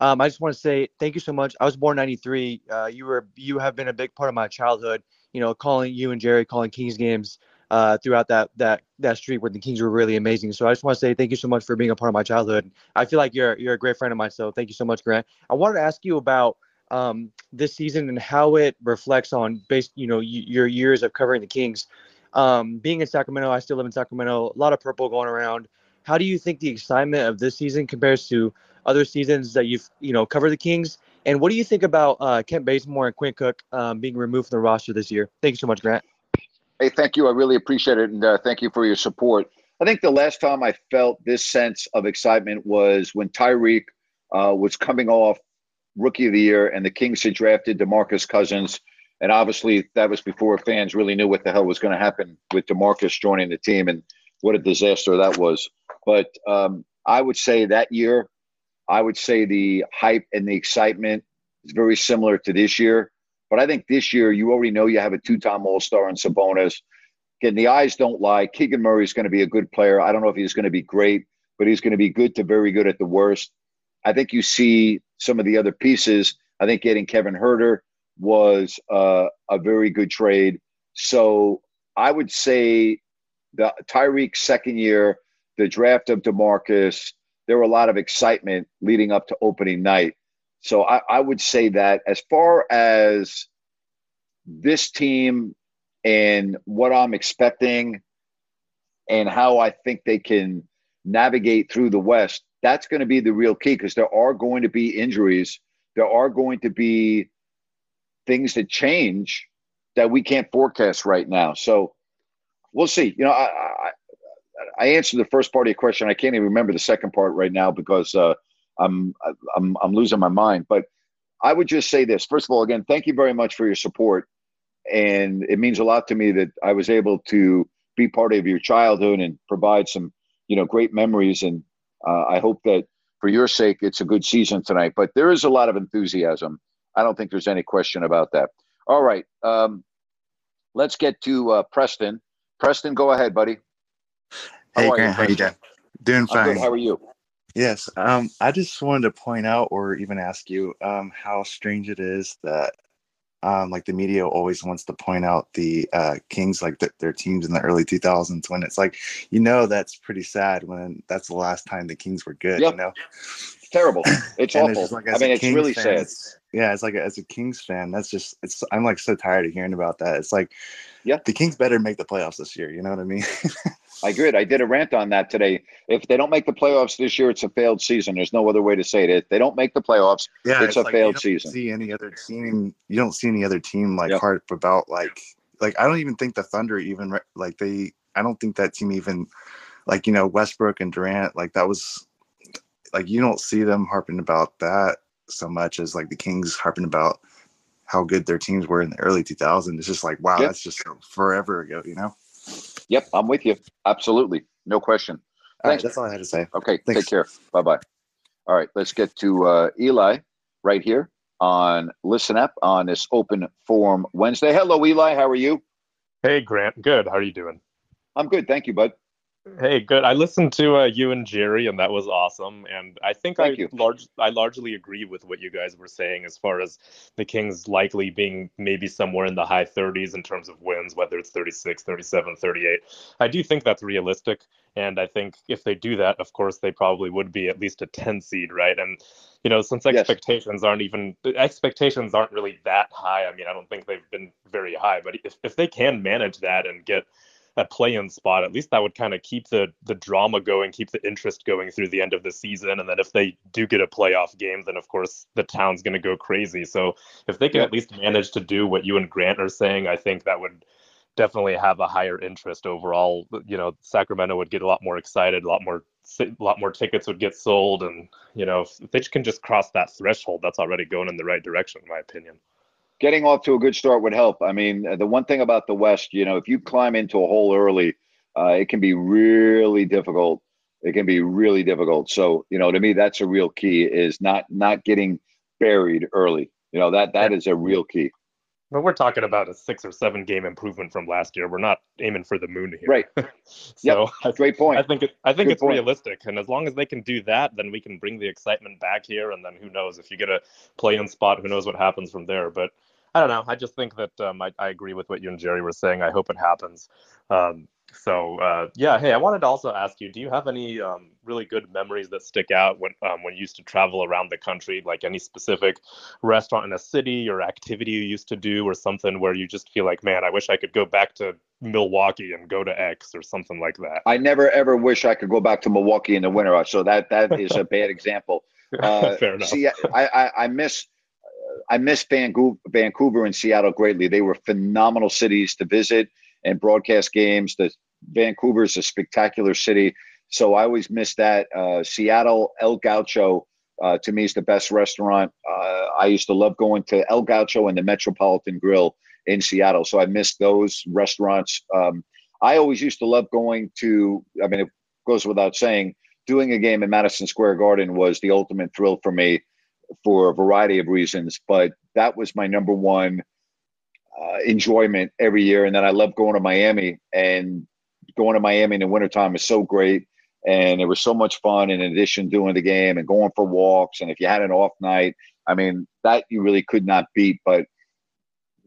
Um, I just want to say thank you so much. I was born '93. Uh, you were you have been a big part of my childhood. You know, calling you and Jerry calling Kings games uh, throughout that that that streak where the Kings were really amazing. So I just want to say thank you so much for being a part of my childhood. I feel like you're you're a great friend of mine. So thank you so much, Grant. I wanted to ask you about um, this season and how it reflects on based you know your years of covering the Kings. Um, being in Sacramento, I still live in Sacramento. A lot of purple going around. How do you think the excitement of this season compares to other seasons that you've you know covered the Kings? And what do you think about uh, Kent Bazemore and Quinn Cook um, being removed from the roster this year? Thank you so much, Grant. Hey, thank you. I really appreciate it, and uh, thank you for your support. I think the last time I felt this sense of excitement was when Tyreke uh, was coming off Rookie of the Year, and the Kings had drafted DeMarcus Cousins, and obviously that was before fans really knew what the hell was going to happen with DeMarcus joining the team, and what a disaster that was. But um, I would say that year, I would say the hype and the excitement is very similar to this year. But I think this year you already know you have a two-time All-Star in Sabonis. Again, the eyes don't lie. Keegan Murray is going to be a good player. I don't know if he's going to be great, but he's going to be good to very good at the worst. I think you see some of the other pieces. I think getting Kevin Huerter was uh, a very good trade. So I would say the Tyreke second year, the draft of DeMarcus, there were a lot of excitement leading up to opening night. So I, I would say that as far as this team and what I'm expecting, and how I think they can navigate through the West, that's going to be the real key because there are going to be injuries. There are going to be things that change that we can't forecast right now. So we'll see. You know, I, I, I answered the first part of your question. I can't even remember the second part right now because uh, I'm, I'm, I'm losing my mind. But I would just say this. First of all, again, thank you very much for your support. And it means a lot to me that I was able to be part of your childhood and provide some, you know, great memories. And uh, I hope that for your sake, it's a good season tonight. But there is a lot of enthusiasm. I don't think there's any question about that. All right. Um, let's get to uh, Preston. Preston, go ahead, buddy. Hey, How are Grant, you, how you doing? Doing fine. How are you? Yes. Um, I just wanted to point out, or even ask you, um, how strange it is that, um, like the media always wants to point out the uh, Kings, like th- their teams in the early 2000s, when it's like, you know, that's pretty sad when that's the last time the Kings were good. Yep. You know, It's terrible. It's awful. just like, I mean, it's Kings really fan, sad. it's- yeah, it's like as a Kings fan, that's just it's. I'm like so tired of hearing about that. It's like, yeah, the Kings better make the playoffs this year. You know what I mean? I agree. I did a rant on that today. If they don't make the playoffs this year, it's a failed season. There's no other way to say it. If they don't make the playoffs, Yeah, it's, a like you failed don't season. See any other team? You don't see any other team like Yep. harp about like like I don't even think the Thunder even like they. I don't think that team even like you know Westbrook and Durant like that was like you don't see them harping about that so much as like the Kings harping about how good their teams were in the early 2000s. It's just like wow, Yep. that's just forever ago, you know. Yep, I'm with you. Absolutely. No question. All right, Thanks. that's all I had to say. Okay, Thanks. take care. Bye bye. All right, let's get to uh, Eli right here on Listen App on this open forum Wednesday. Hello, Eli. How are you? Hey, Grant. Good. How are you doing? I'm good. Thank you, bud. Hey, good. I listened to uh, you and Jerry, and that was awesome. And I think Thank I you. large I largely agree with what you guys were saying as far as the Kings likely being maybe somewhere in the high 30s in terms of wins, whether it's 36, 37, 38. I do think that's realistic. And I think if they do that, of course, they probably would be at least a 10 seed, right? And you know, since expectations aren't even expectations aren't really that high. I mean, I don't think they've been very high, but if if they can manage that and get a play-in spot, at least that would kind of keep the the drama going, keep the interest going through the end of the season. And then if they do get a playoff game, then of course the town's going to go crazy. So if they can Yeah. at least manage to do what you and Grant are saying, I think that would definitely have a higher interest overall. You know, Sacramento would get a lot more excited, a lot more a lot more tickets would get sold, and you know, if they can just cross that threshold, that's already going in the right direction, in my opinion. Getting off to a good start would help. I mean, the one thing about the West, you know, if you climb into a hole early, uh, it can be really difficult. It can be really difficult. So, you know, to me, that's a real key is not not getting buried early. You know, that that is a real key. But we're talking about a six or seven game improvement from last year. We're not aiming for the moon here. Right. so Yep. Great point. I think it, I think Good it's point. realistic, and as long as they can do that, then we can bring the excitement back here, and then who knows if you get a play-in spot, who knows what happens from there. But I don't know. I just think that um, I, I agree with what you and Jerry were saying. I hope it happens. Um, so uh, yeah, hey, I wanted to also ask you: Do you have any um, really good memories that stick out when um, when you used to travel around the country? Like any specific restaurant in a city or activity you used to do, or something where you just feel like, man, I wish I could go back to Milwaukee and go to X or something like that. I never ever wish I could go back to Milwaukee in the winter. So that that is a bad example. Uh, Fair enough. See, I, I, I miss I miss Vancouver, and Seattle greatly. They were phenomenal cities to visit and broadcast games. The Vancouver is a spectacular city, so I always miss that. Uh, Seattle El Gaucho uh, to me is the best restaurant. Uh, I used to love going to El Gaucho and the Metropolitan Grill in Seattle, so I miss those restaurants. Um, I always used to love going to. I mean, it goes without saying, doing a game in Madison Square Garden was the ultimate thrill for me for a variety of reasons, but that was my number one uh, enjoyment every year. And then I love going to Miami, and going to Miami in the wintertime is so great. And it was so much fun. In addition, doing the game and going for walks, and if you had an off night, I mean, that you really could not beat. But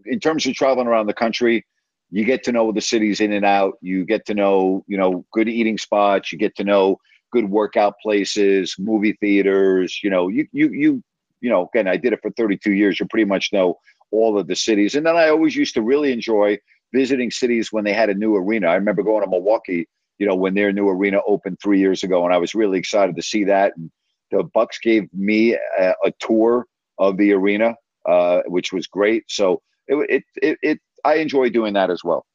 in terms of traveling around the country, you get to know the cities in and out. You get to know, you know, good eating spots. You get to know good workout places, movie theaters. You know, you you you you know. Again, I did it for 32 years. You pretty much know all of the cities. And then I always used to really enjoy visiting cities when they had a new arena. I remember going to Milwaukee you know, when their new arena opened three years ago, and I was really excited to see that. And the Bucks gave me a, a tour of the arena, uh, which was great. So it, it, it, it, I enjoy doing that as well.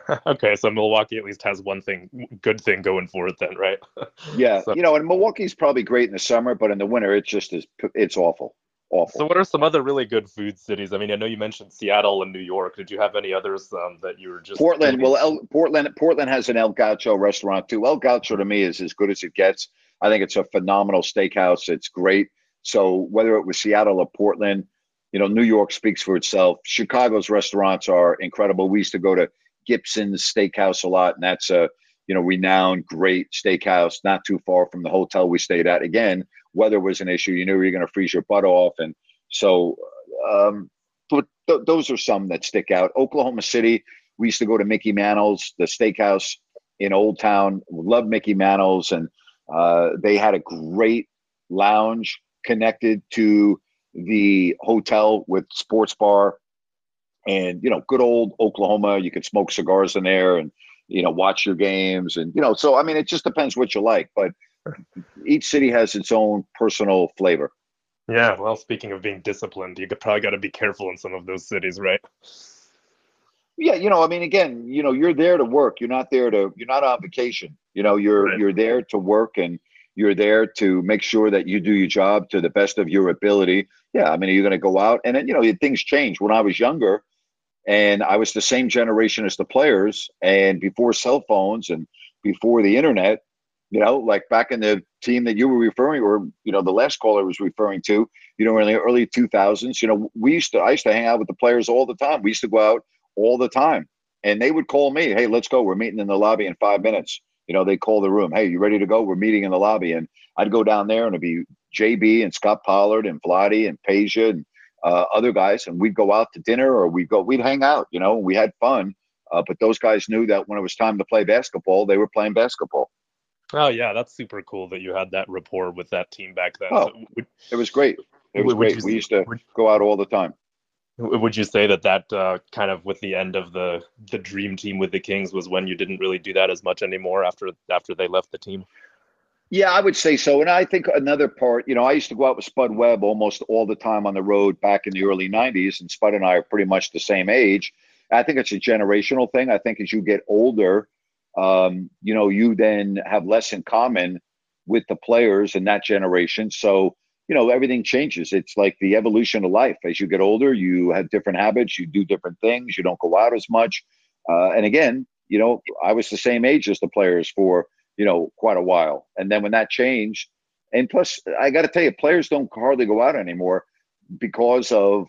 okay, so Milwaukee at least has one thing, good thing going for it, then, right? Yeah, So- you know, and Milwaukee's probably great in the summer, but in the winter, it's just is it's awful, awful. So, what are some other really good food cities? I mean, I know you mentioned Seattle and New York. Did you have any others um, that you were just Portland, well, El, Portland, Portland has an El Gaucho restaurant too. El Gaucho to me is as good as it gets. I think it's a phenomenal steakhouse. It's great. So whether it was Seattle or Portland, you know, New York speaks for itself. Chicago's restaurants are incredible. We used to go to Gibson's Steakhouse a lot, and that's a you know renowned, great steakhouse, not too far from the hotel we stayed at. Again, weather was an issue. You knew you were going to freeze your butt off, and so um, but th- those are some that stick out. Oklahoma City, we used to go to Mickey Mantle's, the steakhouse in Old Town. Love Mickey Mantle's, and uh, they had a great lounge connected to the hotel with sports bar and you know good old oklahoma you could smoke cigars in there and you know watch your games and you know so i mean it just depends what you like but each city has its own personal flavor. Yeah, well, speaking of being disciplined, you could probably got to be careful in some of those cities, right? yeah you know i mean again you know you're there to work. You're not there to you're not on vacation. You know you're you're there to work and you're there to make sure that you do your job to the best of your ability. Yeah i mean you're going to go out? And then you know things change. When i was younger and i was the same generation as the players and before cell phones and before the internet you know like back in the team that you were referring or you know the last caller was referring to you know in the early 2000s you know we used to i used to hang out with the players all the time. We used to go out all the time. And they would call me hey let's go. We're meeting in the lobby in five minutes. You know they call the room hey you ready to go? We're meeting in the lobby. And i'd go down there and it'd be jb and scott pollard and Vlade and Peja and uh, other guys and we'd go out to dinner or we'd go we'd hang out you know we had fun. Uh, but those guys knew that when it was time to play basketball they were playing basketball. Oh yeah, that's super cool that you had that rapport with that team back then. Oh, So would, it was great. It was great. you- we used to go out all the time. Would you say that that uh, kind of with the end of the the dream team with the Kings was when you didn't really do that as much anymore after after they left the team? Yeah, I would say so. And I think another part, you know, I used to go out with Spud Webb almost all the time on the road back in the early 90s, and Spud and I are pretty much the same age. I think it's a generational thing. I think as you get older, um, you know, you then have less in common with the players in that generation. So, you know, everything changes. It's like the evolution of life. As you get older, you have different habits, you do different things, you don't go out as much. Uh, and again, you know, I was the same age as the players for, you know, quite a while. And then when that changed, and plus, I got to tell you, players don't hardly go out anymore because of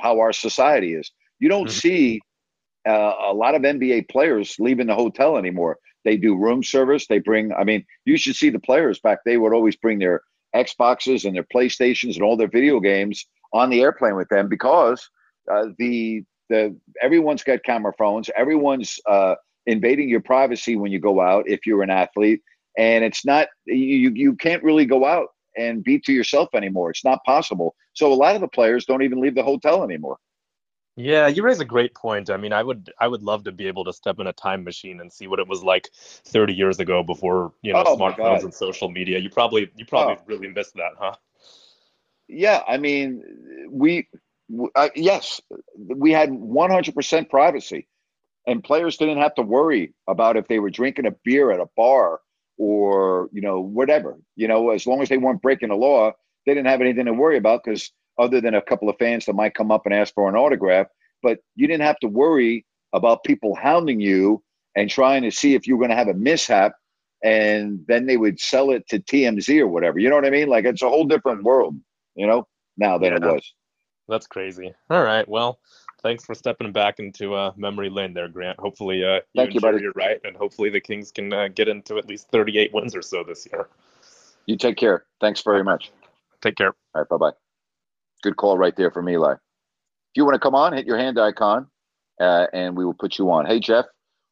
how our society is. You don't see uh, a lot of NBA players leaving the hotel anymore. They do room service. They bring, I mean, you should see the players back. They would always bring their Xboxes and their PlayStations and all their video games on the airplane with them because uh, the the everyone's got camera phones. Everyone's uh, invading your privacy when you go out if you're an athlete, and it's not you you can't really go out and be to yourself anymore. It's not possible. So a lot of the players don't even leave the hotel anymore. Yeah, you raise a great point. I mean, I would I would love to be able to step in a time machine and see what it was like 30 years ago before, you know, Oh, smartphones and social media. You probably you probably Oh. really missed that, huh? Yeah, I mean, we, uh, yes, we had 100% privacy, and players didn't have to worry about if they were drinking a beer at a bar or, you know, whatever. You know, as long as they weren't breaking the law, they didn't have anything to worry about because other than a couple of fans that might come up and ask for an autograph, but you didn't have to worry about people hounding you and trying to see if you were going to have a mishap and then they would sell it to TMZ or whatever. You know what I mean? Like it's a whole different world, you know, now than it was. That's crazy. All right. Well, thanks for stepping back into uh, memory lane there, Grant. Hopefully, uh, you Thank you, buddy. Are right, and hopefully the Kings can uh, get into at least 38 wins or so this year. You take care. Thanks very much. Take care. All right, bye bye. Good call right there from Eli. If you want to come on, hit your hand icon, uh, and we will put you on. Hey, Jeff,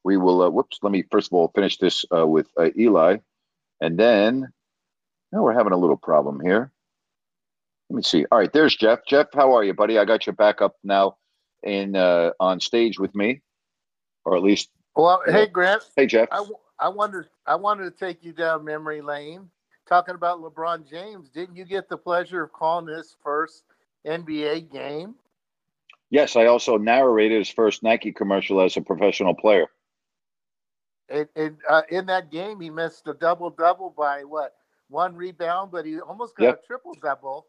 we will. Uh, whoops. Let me first of all finish this uh, with uh, Eli, and then. No, we're having a little problem here. Let me see. All right, there's Jeff. Jeff, how are you, buddy? I got you back up now in uh, on stage with me, or at least. Well, hey Grant. Hey, Jeff. I, I wanted I wanted to take you down memory lane, talking about LeBron James. Didn't you get the pleasure of calling his first NBA game? Yes, I also narrated his first Nike commercial as a professional player. And, and uh, in that game, he missed a double double by what one rebound, but he almost got Yep. a triple double.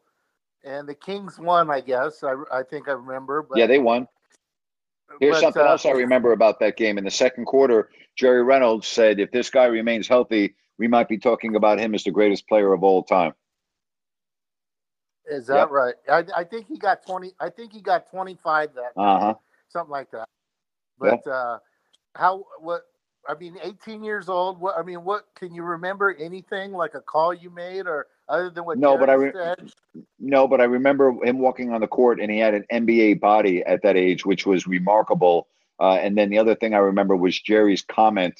And the Kings won, I guess. I, I think I remember. But yeah, they won. Here's but, something uh, else I remember about that game. In the second quarter, Jerry Reynolds said, if this guy remains healthy, we might be talking about him as the greatest player of all time. Is that Yep. right? I, I think he got twenty. I think he got twenty five that Uh huh. something like that. But uh, how? What? I mean, eighteen years old. What? I mean, what? Can you remember anything like a call you made, or other than what? No, but I re- said? No, but I remember him walking on the court, and he had an NBA body at that age, which was remarkable. Uh, and then the other thing I remember was Jerry's comment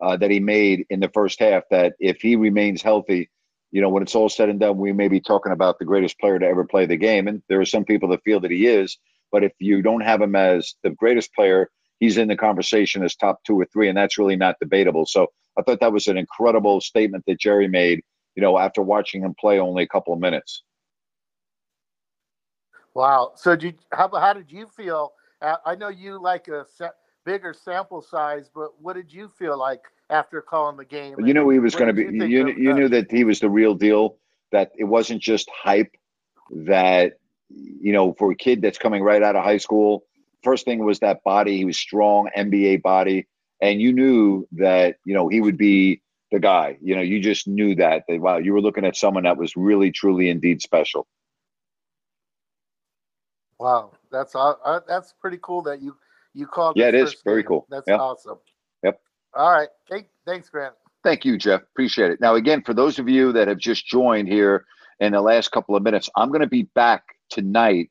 uh, that he made in the first half that if he remains healthy, you know, when it's all said and done, we may be talking about the greatest player to ever play the game. And there are some people that feel that he is, but if you don't have him as the greatest player, he's in the conversation as top two or three, and that's really not debatable. So I thought that was an incredible statement that Jerry made, you know, after watching him play only a couple of minutes. Wow. So, did how how did you feel? Uh, I know you like a bigger sample size, but what did you feel like after calling the game? You knew he was going to be. you You, you knew that he was the real deal. That it wasn't just hype. That you know, for a kid that's coming right out of high school, first thing was that body. He was strong, NBA body, and you knew that you know he would be the guy. You know, you just knew that. That wow, you were looking at someone that was really, truly, indeed special. Wow, that's uh, that's pretty cool that you you called. Yeah, it is. first Very game. cool. That's awesome. Yep. All right. Thank, thanks, Grant. Thank you, Jeff. Appreciate it. Now, again, for those of you that have just joined here in the last couple of minutes, I'm going to be back tonight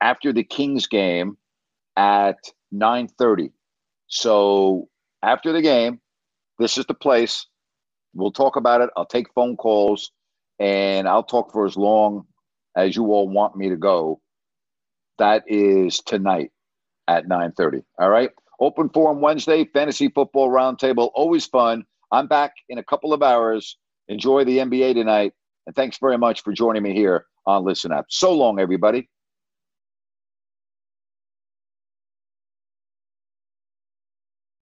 after the Kings game at 9:30. So after the game, this is the place. We'll talk about it. I'll take phone calls, and I'll talk for as long as you all want me to go. That is tonight at 9:30. All right. Open Forum Wednesday, Fantasy Football Roundtable, always fun. I'm back in a couple of hours. Enjoy the NBA tonight, and thanks very much for joining me here on Listen App. So long, everybody.